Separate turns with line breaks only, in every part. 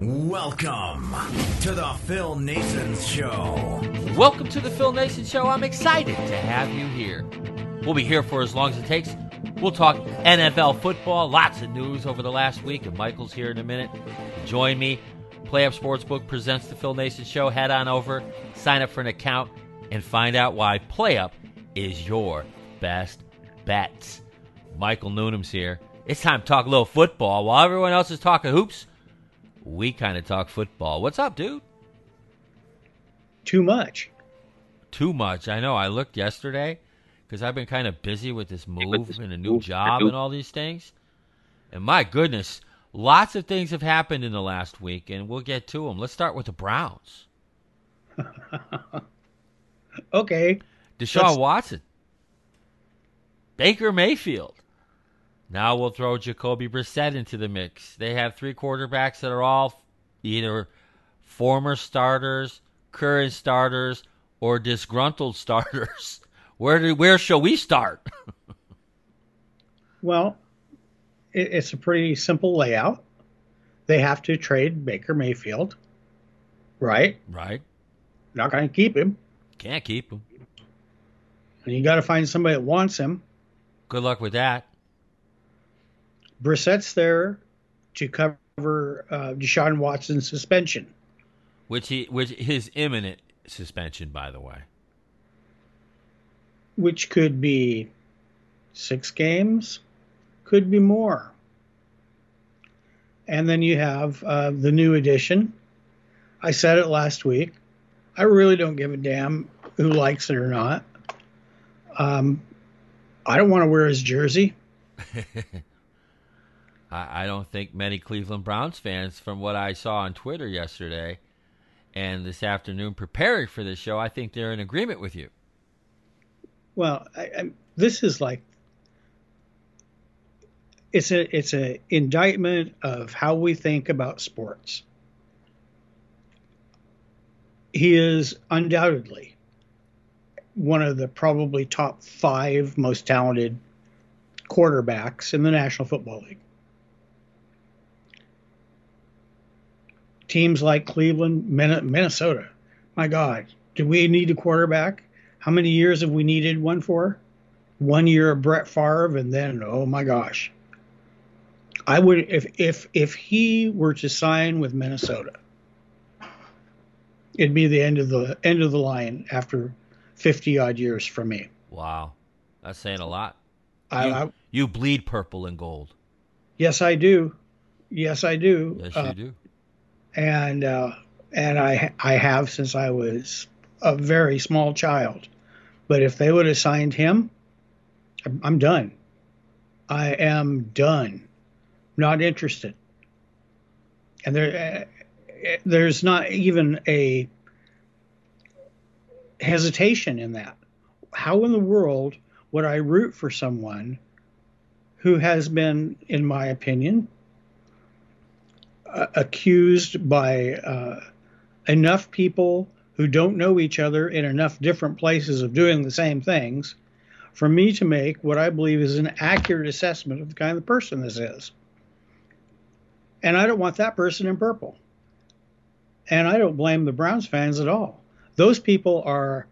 welcome to the Phil Naessens Show.
Welcome to the Phil Naessens Show. I'm excited to have you here. We'll be here for as long as it takes. We'll talk NFL football, lots of news over the last week, and Michael's here in a minute. Join me. PlayUp Sportsbook presents the Phil Naessens Show. Head on over, sign up for an account, and find out why PlayUp is your best bets. Michael Newnham's here. It's time to talk a little football. While everyone else is talking hoops, we kind of talk football. What's up, dude?
Too much.
Too much. I know. I looked yesterday because I've been kind of busy with this move and a new job and all these things. And my goodness, lots of things have happened in the last week, and we'll get to them. Let's start with the Browns.
Okay.
Deshaun
Let's-
Watson, Baker Mayfield. Now we'll throw Jacoby Brissett into the mix. They have three quarterbacks that are all either former starters, current starters, or disgruntled starters. Where do, where shall we start?
Well, it, it's a pretty simple layout. They have to trade Baker Mayfield, right?
right,
Not going to keep him.
can't keep him.
And you got to find somebody that wants him.
Good luck with that.
Brissett's there to cover uh, Deshaun Watson's suspension.
Which he, which his imminent suspension, by the way.
which could be six games, could be more. And then you have uh, the new edition. I said it last week. I really don't give a damn who likes it or not. Um, I don't want to wear his jersey.
I, I don't think many Cleveland Browns fans, from what I saw on Twitter yesterday and this afternoon preparing for this show, I think they're in agreement with you.
Well, I, I, this is like it's a it's a indictment of how we think about sports. He is undoubtedly one of the probably top five most talented quarterbacks in the National Football League. Teams like Cleveland, Minnesota, my God, do we need a quarterback? How many years have we needed one for? One year of Brett Favre, and then oh my gosh, I would if if if he were to sign with Minnesota, it'd be the end of the end of the line after fifty odd years for me.
Wow. That's saying a lot.
I,
You,
I
you bleed purple and gold.
yes, I do, yes, I do,
Yes,
Uh,
you do.
And uh, and I I have since I was a very small child. But if they would have signed him, I'm- done. I am done. Not interested. And there, uh, there's not even a hesitation in that. How in the world would I root for someone who has been, in my opinion, uh, accused by uh, enough people who don't know each other in enough different places of doing the same things for me to make what I believe is an accurate assessment of the kind of person this is. And I don't want that person in purple. And I don't blame the Browns fans at all. Those people are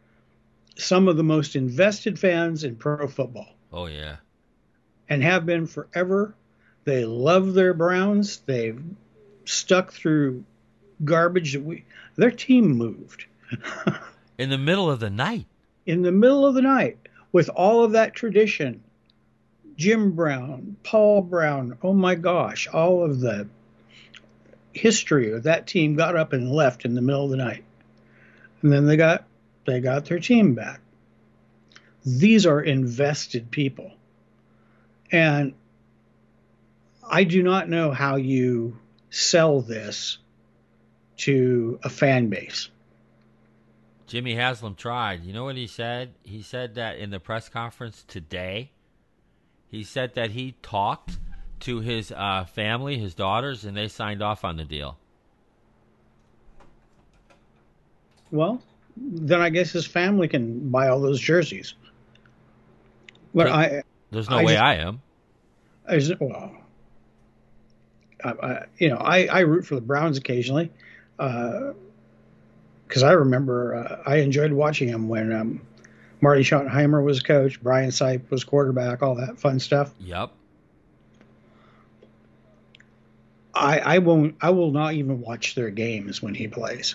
some of the most invested fans in pro football
Oh, yeah.
and have been forever. They love their Browns. They've stuck through garbage that we their team moved
In the middle of the night.
in the middle of the night with all of that tradition Jim Brown, Paul Brown, oh my gosh, all of the history of that team got up and left in the middle of the night. And then they got they got their team back. These are invested people. And I do not know how you sell this to a fan base.
Jimmy Haslam tried. You know what he said? He said that in the press conference today, he said that he talked to his uh, family, his daughters, and they signed off on the deal.
Well, then I guess his family can buy all those jerseys. But I,
there's no
I
way
just-
I am.
Well, I, I, you know, I, I root for the Browns occasionally, because I remember uh, I enjoyed watching them when um, Marty Schottenheimer was coach, Brian Sipe was quarterback, all that fun stuff.
Yep.
I, I won't, I will not even watch their games when he plays.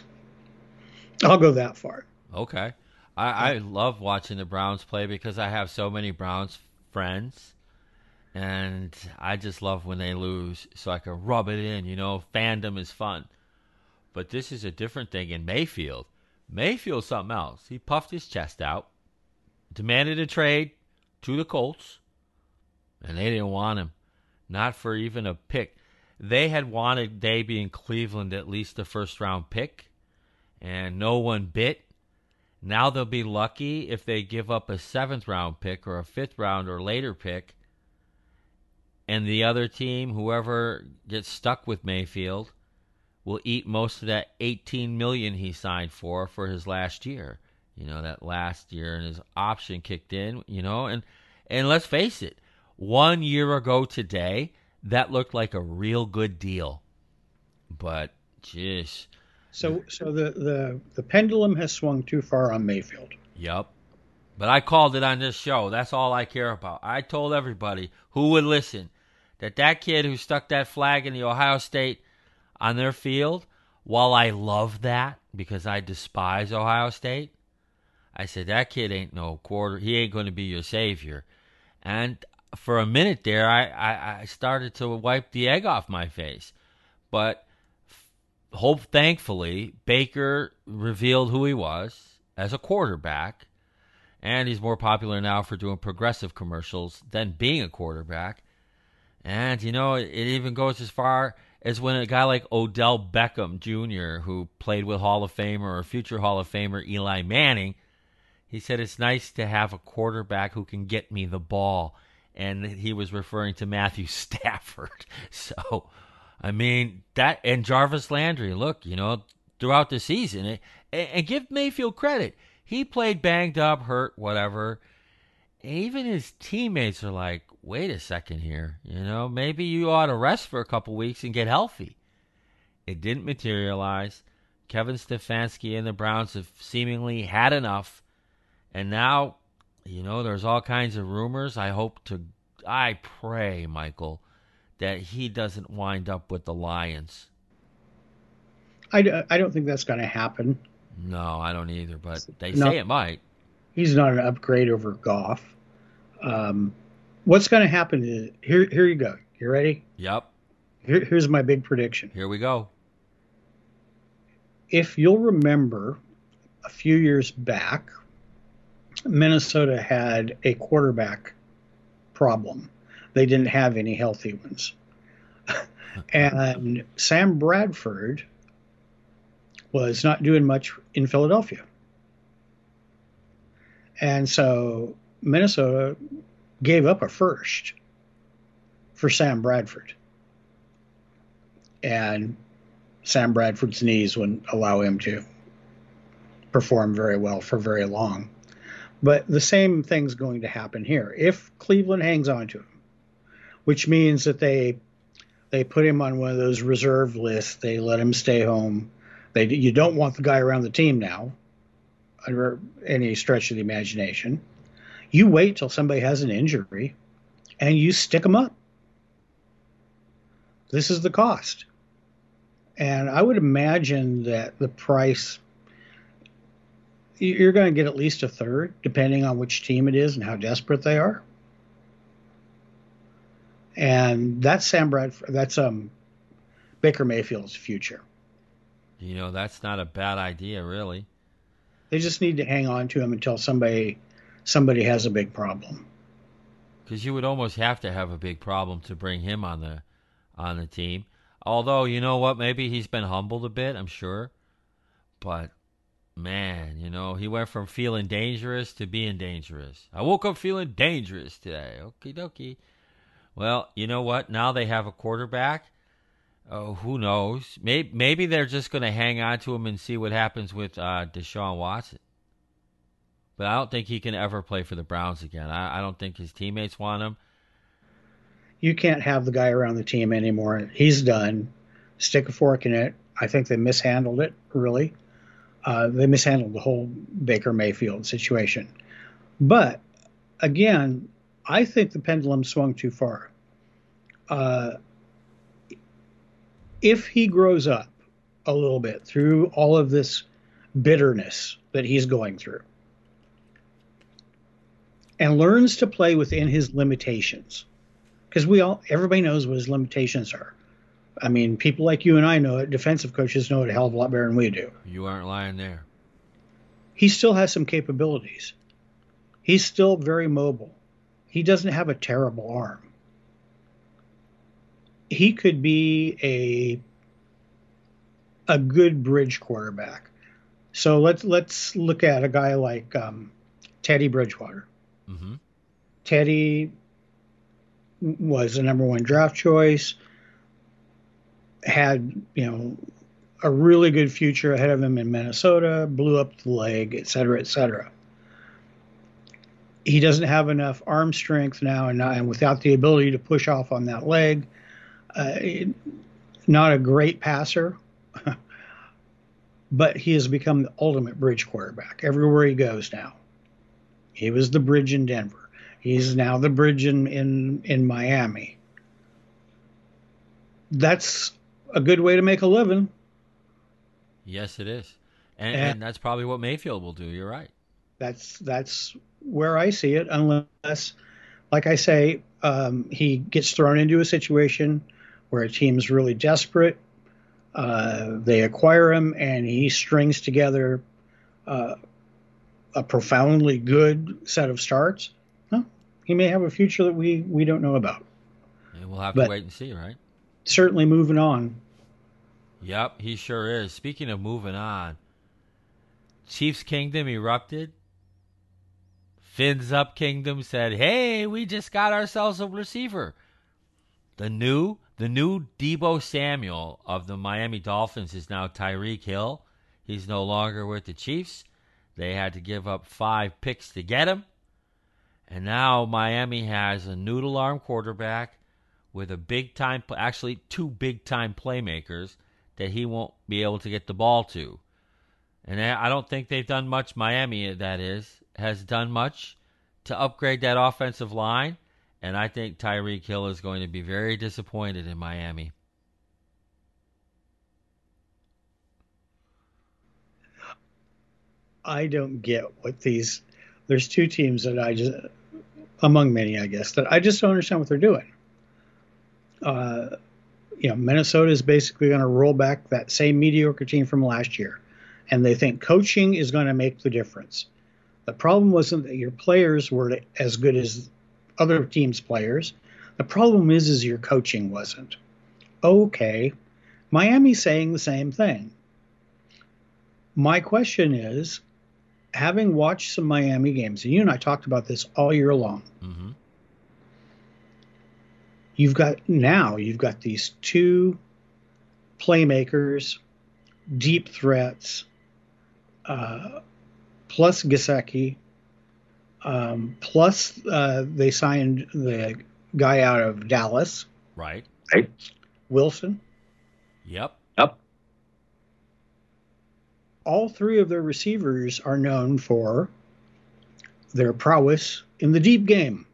I'll go that far.
Okay. I, I love watching the Browns play because I have so many Browns friends. And I just love when they lose so I can rub it in. You know, fandom is fun. But this is a different thing in Mayfield. Mayfield's something else. He puffed his chest out, demanded a trade to the Colts, and they didn't want him. Not for even a pick. They had wanted, they being Cleveland, at least a first round pick, and no one bit. Now they'll be lucky if they give up a seventh round pick or a fifth round or later pick. And the other team, whoever gets stuck with Mayfield, will eat most of that 18 million he signed for for his last year. You know, that last year and his option kicked in, you know, and and let's face it, one year ago today, that looked like a real good deal. But jeez,
So, so the, the, the pendulum has swung too far on Mayfield.
Yep. But I called it on this show. That's all I care about. I told everybody who would listen that that kid who stuck that flag in the Ohio State on their field, while I love that because I despise Ohio State, I said that kid ain't no quarter. He ain't going to be your savior. And for a minute there, I, I, I started to wipe the egg off my face. But hope thankfully Baker revealed who he was as a quarterback, and he's more popular now for doing progressive commercials than being a quarterback. And you know, it, it even goes as far as when a guy like Odell Beckham Jr., who played with Hall of Famer or future Hall of Famer Eli Manning, he said it's nice to have a quarterback who can get me the ball. And he was referring to Matthew Stafford. So, I mean, that and Jarvis Landry, look, you know, throughout the season, and, and give Mayfield credit. He played banged up, hurt, whatever. Even his teammates are like, wait a second here, you know, maybe you ought to rest for a couple weeks and get healthy. It didn't materialize. Kevin Stefanski and the Browns have seemingly had enough. And now, you know, there's all kinds of rumors. I hope to, I pray, Michael, that he doesn't wind up with the Lions.
I, I don't think that's going to happen.
No, I don't either, but they
No.
say it might.
He's not an upgrade over Goff. Um, what's going to happen is here. Here you go. You ready?
Yep,
Here, here's my big prediction.
here we go.
If you'll remember, a few years back, Minnesota had a quarterback problem. They didn't have any healthy ones, and Sam Bradford was not doing much in Philadelphia. And so Minnesota gave up a first for Sam Bradford. And Sam Bradford's knees wouldn't allow him to perform very well for very long. But the same thing's going to happen here. If Cleveland hangs on to him, which means that they they put him on one of those reserve lists, they let him stay home. They you don't want the guy around the team now under any stretch of the imagination. You wait till somebody has an injury and you stick them up. This is the cost. And I would imagine that the price you're going to get at least a third, depending on which team it is and how desperate they are. and that's Sam Bradford. That's um Baker Mayfield's future.
You know, that's not a bad idea, really.
They just need to hang on to him until somebody somebody has a big problem.
Because you would almost have to have a big problem to bring him on the on the team. Although you know what, maybe he's been humbled a bit. I'm sure, but man, you know, he went from feeling dangerous to being dangerous. I woke up feeling dangerous today. Okie dokie. Well, you know what? Now they have a quarterback. Oh, who knows? Maybe maybe they're just going to hang on to him and see what happens with uh, Deshaun Watson. But I don't think he can ever play for the Browns again. I, I don't think his teammates want him.
You can't have the guy around the team anymore. He's done. Stick a fork in it. I think they mishandled it, really. Uh, they mishandled the whole Baker Mayfield situation. But again, I think the pendulum swung too far. Uh, if he grows up a little bit through all of this bitterness that he's going through and learns to play within his limitations, because we all, everybody knows what his limitations are. I mean, people like you and I know it. Defensive coaches know it a hell of a lot better than we do.
You aren't lying there.
He still has some capabilities. He's still very mobile. He doesn't have a terrible arm. He could be a a good bridge quarterback. So let's let's look at a guy like um, Teddy Bridgewater.
Mm-hmm.
Teddy was the number one draft choice had you know a really good future ahead of him in Minnesota, blew up the leg, et cetera, et cetera. He doesn't have enough arm strength now, and, and without the ability to push off on that leg, uh, not a great passer, but he has become the ultimate bridge quarterback everywhere he goes now. He was the bridge in Denver. He's now the bridge in, in, in Miami. That's a good way to make a living.
Yes, it is, and, and, and that's probably what Mayfield will do. You're right.
That's that's where I see it, unless, like I say, um, he gets thrown into a situation where a team's really desperate. Uh, they acquire him, and he strings together uh, a profoundly good set of starts. He may have a future that we we don't know about.
Yeah, we'll have but to wait and see, right?
Certainly, moving on.
Yep, he sure is. Speaking of moving on, Chiefs Kingdom erupted. Fins Up Kingdom said, "Hey, we just got ourselves a receiver." The new the new Deebo Samuel of the Miami Dolphins is now Tyreek Hill. He's no longer with the Chiefs. They had to give up five picks to get him. And now Miami has a noodle arm quarterback with a big time, actually, two big time playmakers that he won't be able to get the ball to. And I don't think they've done much, Miami, that is, has done much to upgrade that offensive line. And I think Tyreek Hill is going to be very disappointed in Miami.
I don't get what these. There's two teams that I just, among many, I guess, that I just don't understand what they're doing. Uh, you know, Minnesota is basically going to roll back that same mediocre team from last year, and they think coaching is going to make the difference. The problem wasn't that your players were as good as other teams' players. The problem is, is your coaching wasn't. Okay, Miami's saying the same thing. My question is, having watched some Miami games, and you and I talked about this all year long.
Mm-hmm
you've got now you've got these two playmakers, deep threats, uh, plus Gesicki, um, plus uh, they signed the guy out of Dallas,
right?
Right, Wilson.
Yep.
Yep. All three of their receivers are known for their prowess in the deep game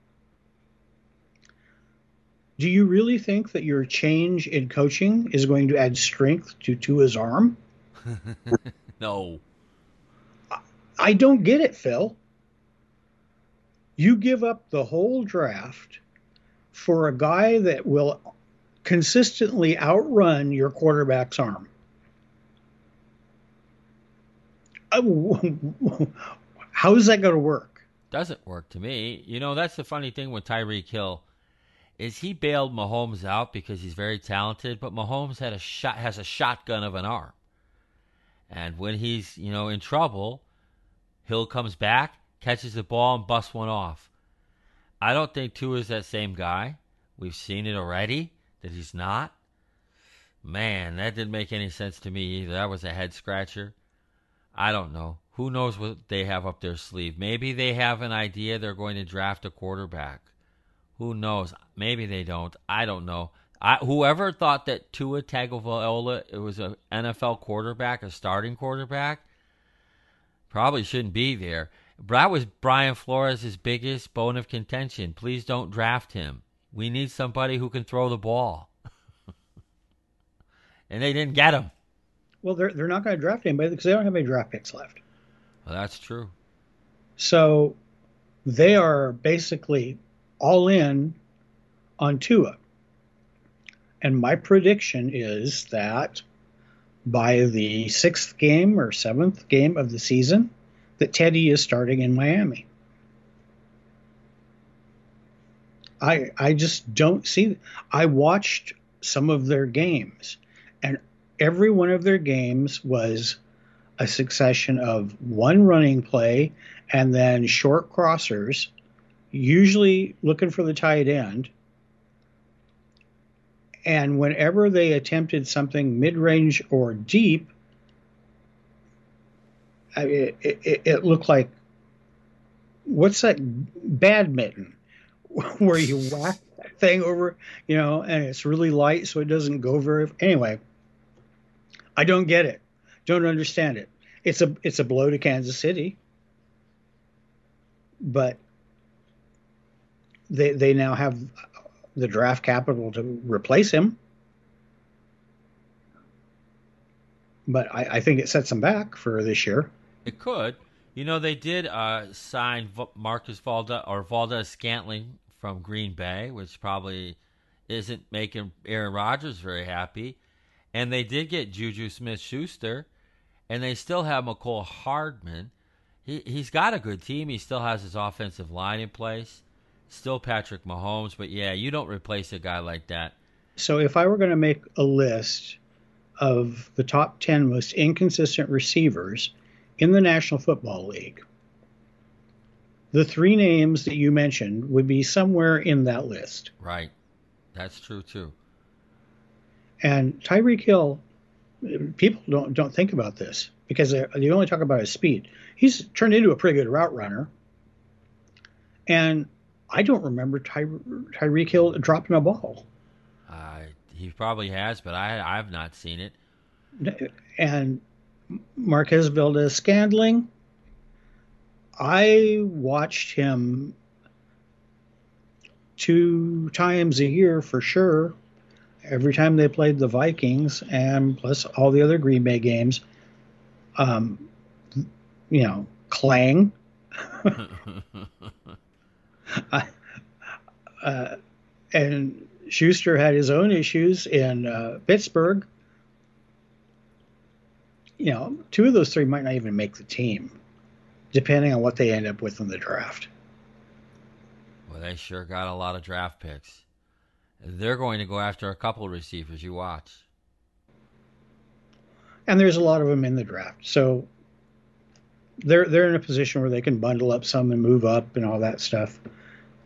do you really think that your change in coaching is going to add strength to Tua's arm?
no.
I don't get it, Phil. You give up the whole draft for a guy that will consistently outrun your quarterback's arm. Uh, how is that going to work?
Doesn't work to me. You know, that's the funny thing with Tyreek Hill is he bailed Mahomes out because he's very talented, but Mahomes had a shot has a shotgun of an arm. And when he's, you know, in trouble, Hill comes back, catches the ball and busts one off. I don't think Tua is that same guy. We've seen it already that he's not. Man, that didn't make any sense to me either. That was a head scratcher. I don't know. Who knows what they have up their sleeve? Maybe they have an idea they're going to draft a quarterback. Who knows? Maybe they don't. I don't know. I, whoever thought that Tua Tagovailoa it was an NFL quarterback, a starting quarterback, probably shouldn't be there. That was Brian Flores' biggest bone of contention. Please don't draft him. We need somebody who can throw the ball. and they didn't get him.
Well, they're they're not going to draft anybody because they don't have any draft picks left.
Well, that's true.
So they are basically all in on Tua. And my prediction is that by the sixth game or seventh game of the season, that Teddy is starting in Miami. I I just don't see. I watched some of their games, and every one of their games was a succession of one running play and then short crossers, usually looking for the tight end. And whenever they attempted something mid range or deep, it, it, it looked like what's that badminton where you whack that thing over, you know, and it's really light so it doesn't go very. Anyway, I don't get it. Don't understand it. It's a it's a blow to Kansas City, but they they now have the draft capital to replace him. But I, I think it sets them back for this year.
It could. You know, they did uh, sign Marcus Valda or Valdes Scantling from Green Bay, which probably isn't making Aaron Rodgers very happy. And they did get Juju Smith Schuster, and they still have Mecole Hardman. He, he's got a good team. He still has his offensive line in place. Still Patrick Mahomes, but yeah, you don't replace a guy like that.
So if I were going to make a list of the top 10 most inconsistent receivers in the National Football League, the three names that you mentioned would be somewhere in that list.
Right. That's true too.
And Tyreek Hill, people don't don't think about this because they, they only talk about his speed. He's turned into a pretty good route runner. And I don't remember Ty, Tyreek Hill dropping a ball.
Uh, he probably has, but I I've not seen it.
And Marquez Valdes Scantling, I watched him two times a year for sure. Every time they played the Vikings, and plus all the other Green Bay games, um, you know, Clang. uh, and Schuster had his own issues in uh, Pittsburgh. You know, two of those three might not even make the team, depending on what they end up with in the draft.
Well, they sure got a lot of draft picks. They're going to go after a couple of receivers. You watch.
And there's a lot of them in the draft, so they're they're in a position where they can bundle up some and move up and all that stuff.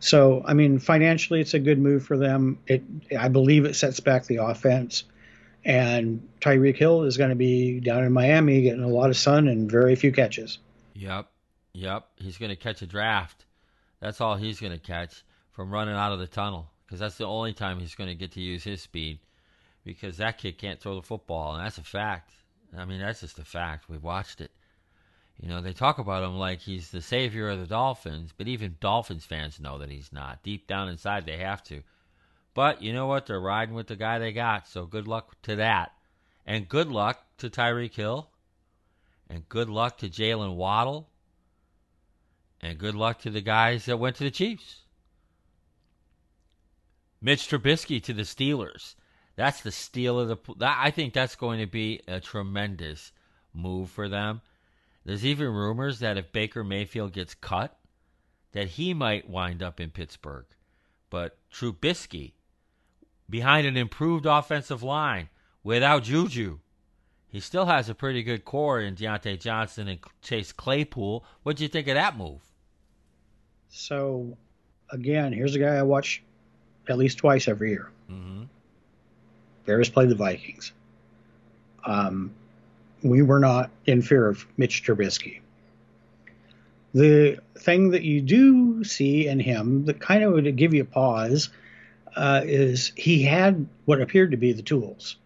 So, I mean, financially, it's a good move for them. It, I believe, it sets back the offense. And Tyreek Hill is going to be down in Miami getting a lot of sun and very few catches.
Yep, yep. He's going to catch a draft. That's all he's going to catch from running out of the tunnel because that's the only time he's going to get to use his speed because that kid can't throw the football, and that's a fact. I mean, that's just a fact. We've watched it. You know, they talk about him like he's the savior of the Dolphins, but even Dolphins fans know that he's not. Deep down inside, they have to. But you know what? They're riding with the guy they got, so good luck to that. And good luck to Tyreek Hill. And good luck to Jaylen Waddle. And good luck to the guys that went to the Chiefs. Mitch Trubisky to the Steelers. That's the steal of the. That, I think that's going to be a tremendous move for them. There's even rumors that if Baker Mayfield gets cut, that he might wind up in Pittsburgh. But Trubisky, behind an improved offensive line without Juju, he still has a pretty good core in Diontae Johnson and Chase Claypool. What'd you think of that move?
So, again, here's a guy I watch at least twice every year.
Mm-hmm.
Bears play the Vikings. Um, we were not in fear of Mitch Trubisky. The thing that you do see in him that kind of would give you pause uh, is he had what appeared to be the tools.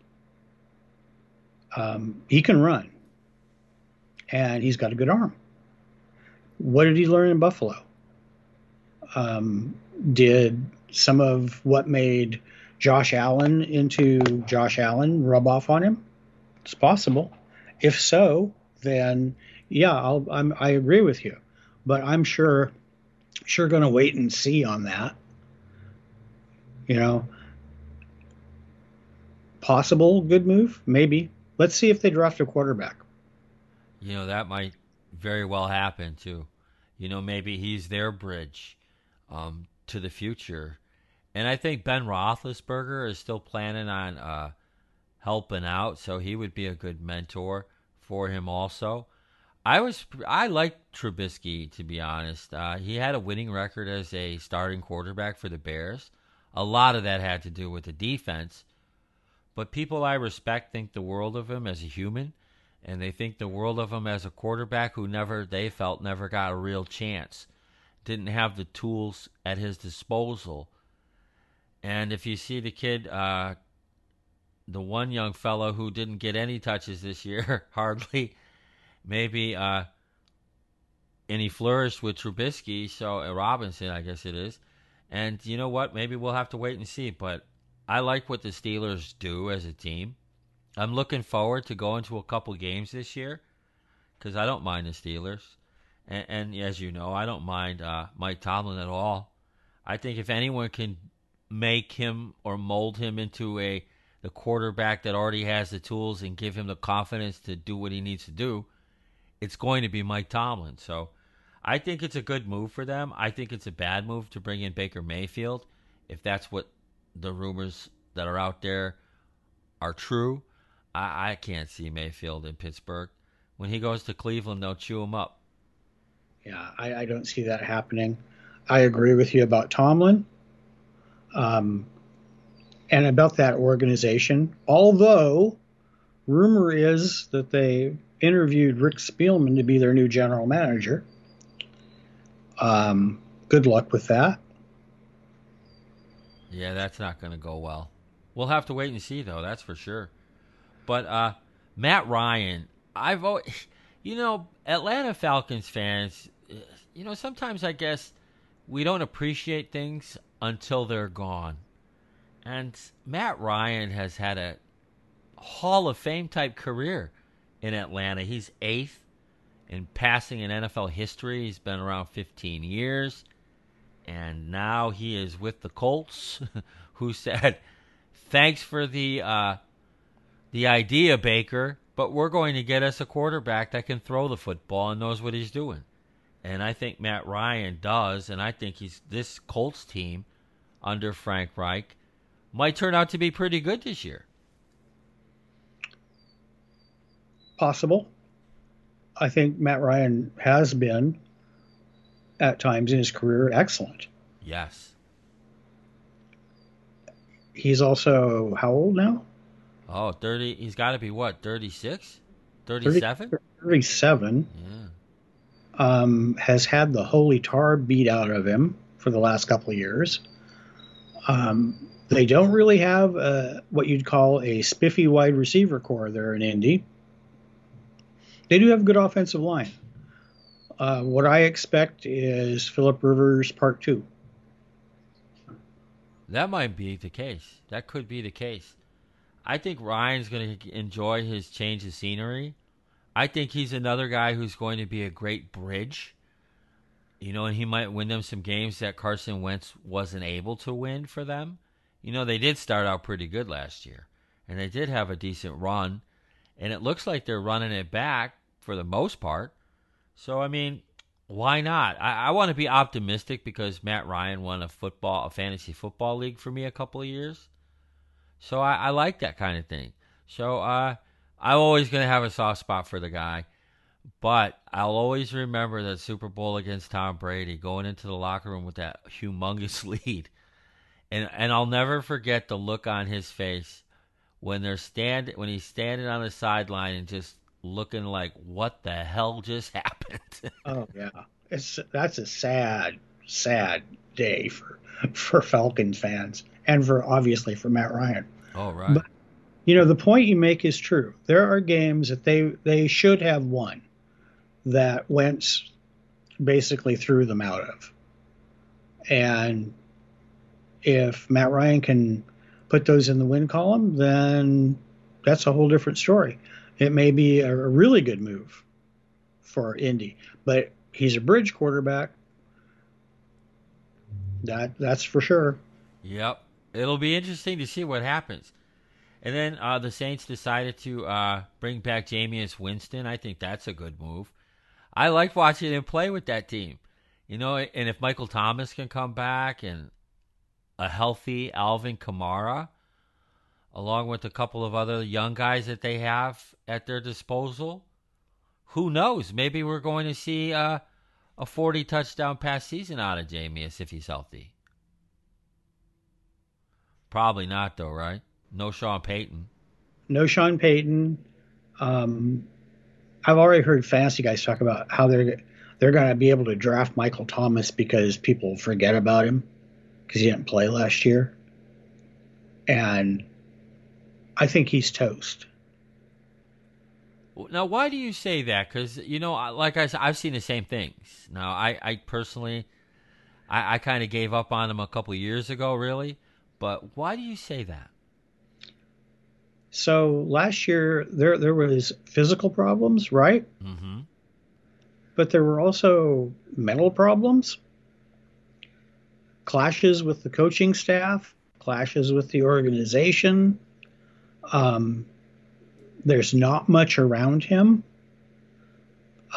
Um, he can run, and he's got a good arm. What did he learn in Buffalo? Um, did some of what made Josh Allen into Josh Allen rub off on him? It's possible. If so, then yeah, I agree with you, but I'm sure sure going to wait and see on that. You know, possible good move, maybe. Let's see if they draft a quarterback.
You know, that might very well happen too. You know, maybe he's their bridge um, to the future. And I think Ben Roethlisberger is still planning on uh, helping out, so he would be a good mentor for him also. I was I liked Trubisky to be honest. Uh, he had a winning record as a starting quarterback for the Bears. A lot of that had to do with the defense, but people I respect think the world of him as a human, and they think the world of him as a quarterback who never they felt never got a real chance, didn't have the tools at his disposal. And if you see the kid, uh, the one young fellow who didn't get any touches this year, hardly, maybe, uh, and he flourished with Trubisky, so uh, Robinson, I guess it is. And you know what? Maybe we'll have to wait and see. But I like what the Steelers do as a team. I'm looking forward to going to a couple games this year because I don't mind the Steelers. And, and, as you know, I don't mind uh, Mike Tomlin at all. I think if anyone can make him or mold him into a the quarterback that already has the tools and give him the confidence to do what he needs to do, it's going to be Mike Tomlin. So I think it's a good move for them. I think it's a bad move to bring in Baker Mayfield if that's what the rumors that are out there are true. I, I can't see Mayfield in Pittsburgh. When he goes to Cleveland, they'll chew him up.
Yeah, I, I don't see that happening. I agree with you about Tomlin. Um, and about that organization, although rumor is that they interviewed Rick Spielman to be their new general manager. Um, good luck with that.
Yeah, that's not going to go well. We'll have to wait and see, though. That's for sure. But uh, Matt Ryan, I've always, you know, Atlanta Falcons fans, you know, sometimes I guess we don't appreciate things until they're gone. And Matt Ryan has had a Hall of Fame type career in Atlanta. He's eighth in passing in NFL history. He's been around 15 years. And now he is with the Colts, who said, Thanks for the uh, the idea, Baker, but we're going to get us a quarterback that can throw the football and knows what he's doing. And I think Matt Ryan does, and I think he's this Colts team under Frank Reich might turn out to be pretty good this year.
Possible. I think Matt Ryan has been at times in his career excellent.
Yes.
He's also how old now?
Oh, 30. He's got to be what, 36? 37?
37.
Yeah.
Um, has had the holy tar beat out of him for the last couple of years. Um, they don't really have a, what you'd call a spiffy wide receiver core there in Indy. They do have a good offensive line. Uh, what I expect is Philip Rivers Part Two.
That might be the case. That could be the case. I think Ryan's going to enjoy his change of scenery. I think he's another guy who's going to be a great bridge. You know, and he might win them some games that Carson Wentz wasn't able to win for them you know, they did start out pretty good last year, and they did have a decent run, and it looks like they're running it back for the most part. So, I mean, why not? I, I want to be optimistic because Matt Ryan won a football, a fantasy football league for me a couple of years. So I, I like that kind of thing. So uh, I'm always going to have a soft spot for the guy. But I'll always remember that Super Bowl against Tom Brady going into the locker room with that humongous lead. And and I'll never forget the look on his face when they're stand when he's standing on the sideline and just looking like what the hell just happened.
oh yeah. It's that's a sad sad day for for Falcons fans and for obviously for Matt Ryan.
Oh right.
But you know the point you make is true. There are games that they they should have won that Wentz basically threw them out of. And if Matt Ryan can put those in the win column, then that's a whole different story. It may be a really good move for Indy, but he's a bridge quarterback. That that's for sure.
Yep, it'll be interesting to see what happens. And then uh, the Saints decided to uh, bring back Jameis Winston. I think that's a good move. I like watching him play with that team. You know, and if Michael Thomas can come back and a healthy Alvin Kamara, along with a couple of other young guys that they have at their disposal, who knows? Maybe we're going to see uh, a 40 touchdown pass season out of Jameis if he's healthy. Probably not, though, right? No Sean Payton.
No Sean Payton. Um, I've already heard fantasy guys talk about how they're they're going to be able to draft Michael Thomas because people forget about him because he didn't play last year, and I think he's toast.
Now, why do you say that? Because you know, like I said, I've seen the same things. Now, I, I personally, I, I kind of gave up on him a couple years ago, really. But why do you say that?
So last year there there was physical problems, right?
Mm-hmm.
But there were also mental problems, clashes with the coaching staff, clashes with the organization. Um, there's not much around him.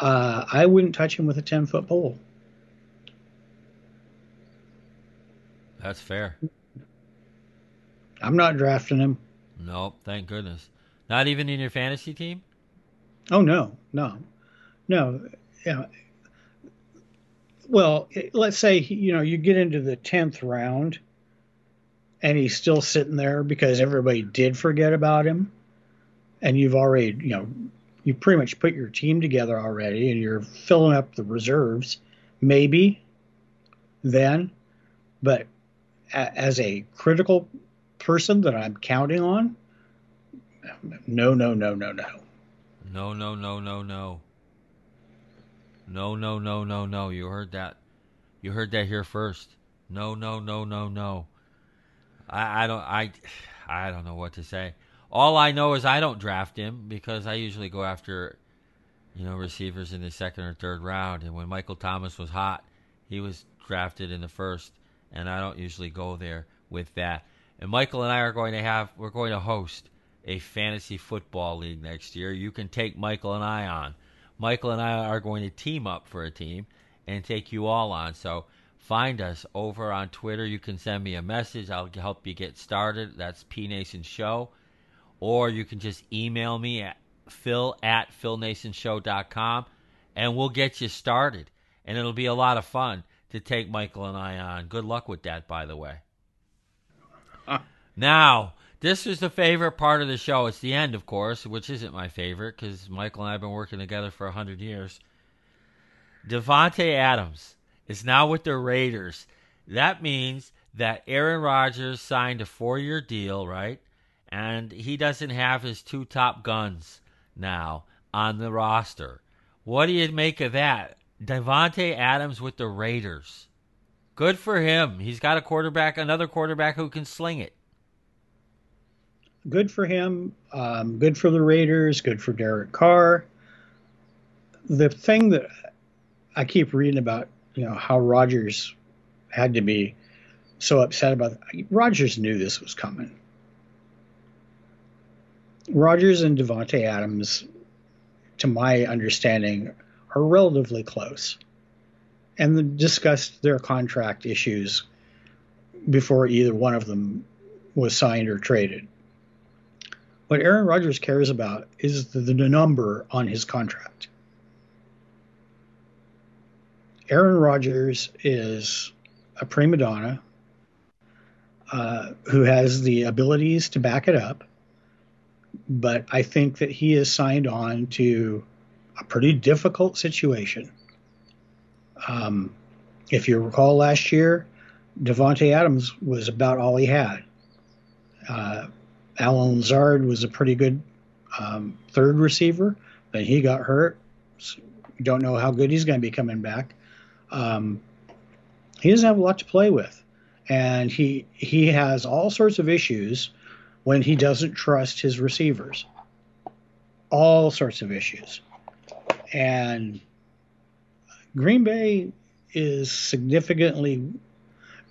Uh, I wouldn't touch him with a ten foot pole.
That's fair.
I'm not drafting him.
Nope, thank goodness. Not even in your fantasy team?
Oh no, no, no. Yeah. well, let's say you know you get into the tenth round, and he's still sitting there because everybody did forget about him, and you've already you know you pretty much put your team together already, and you're filling up the reserves. Maybe then, but as a critical person that I'm counting on? No, no, no, no, no.
No, no, no, no, no. No, no, no, no, no. You heard that. You heard that here first. No, no, no, no, no. I, I don't I I don't know what to say. All I know is I don't draft him because I usually go after you know receivers in the second or third round and when Michael Thomas was hot, he was drafted in the first and I don't usually go there with that. And Michael and I are going to have we're going to host a fantasy football league next year. You can take Michael and I on. Michael and I are going to team up for a team and take you all on. So find us over on Twitter. You can send me a message. I'll help you get started. That's P Nation Show. Or you can just email me at phil at philnationshow.com and we'll get you started. And it'll be a lot of fun to take Michael and I on. Good luck with that, by the way. Now, this is the favorite part of the show. It's the end, of course, which isn't my favorite because Michael and I have been working together for 100 years. Davante Adams is now with the Raiders. That means that Aaron Rodgers signed a four year deal, right? And he doesn't have his two top guns now on the roster. What do you make of that? Davante Adams with the Raiders. Good for him. He's got a quarterback, another quarterback who can sling it
good for him. Um, good for the Raiders. Good for Derek Carr. The thing that I keep reading about, you know, how Rodgers had to be so upset about it. Rodgers knew this was coming. Rodgers and Davante Adams, to my understanding, are relatively close and discussed their contract issues before either one of them was signed or traded. What Aaron Rodgers cares about is the, the number on his contract. Aaron Rodgers is a prima donna uh, who has the abilities to back it up, but I think that he is signed on to a pretty difficult situation. Um, if you recall last year, Davante Adams was about all he had. Uh, Allen Lazard was a pretty good um, third receiver, but he got hurt. So don't know how good he's going to be coming back. Um, he doesn't have a lot to play with, and he he has all sorts of issues when he doesn't trust his receivers. All sorts of issues, and Green Bay is significantly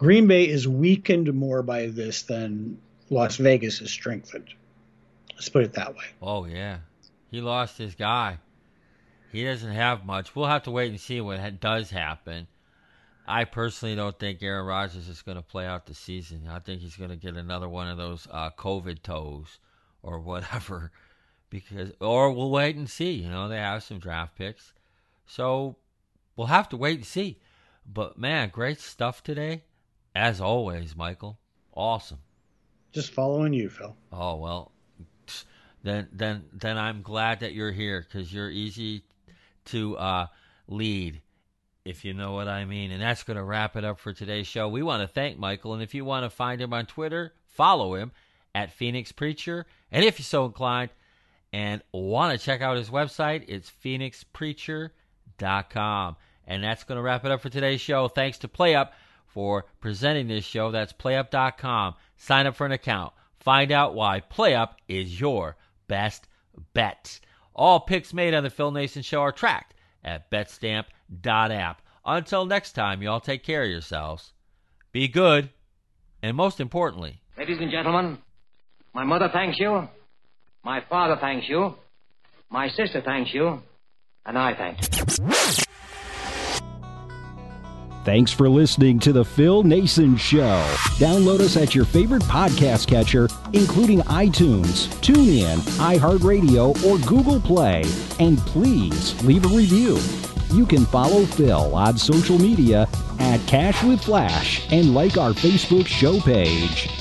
Green Bay is weakened more by this than Las Vegas is strengthened. Let's put it that way.
Oh yeah, he lost his guy. He doesn't have much. We'll have to wait and see what does happen. I personally don't think Aaron Rodgers is going to play out the season. I think he's going to get another one of those uh, COVID toes or whatever, because or we'll wait and see. You know, they have some draft picks, so we'll have to wait and see. But man, great stuff today, as always, Michael. Awesome.
Just following you, Phil.
Oh well, then then then I'm glad that you're here because you're easy to uh, lead, if you know what I mean. And that's going to wrap it up for today's show. We want to thank Michael, and if you want to find him on Twitter, follow him at Phoenix Preacher. And if you're so inclined and want to check out his website, it's phoenixpreacher.com. And that's going to wrap it up for today's show. Thanks to PlayUp for presenting this show. That's playup.com. Sign up for an account. Find out why PlayUp is your best bet. All picks made on the Phil Naessens Show are tracked at betstamp.app. Until next time, y'all take care of yourselves. Be good, and most importantly,
ladies and gentlemen, my mother thanks you, my father thanks you, my sister thanks you, and I thank you.
Thanks for listening to The Phil Naessens Show. Download us at your favorite podcast catcher, including iTunes, TuneIn, iHeartRadio, or Google Play. And please leave a review. You can follow Phil on social media at Cash with Flash and like our Facebook show page.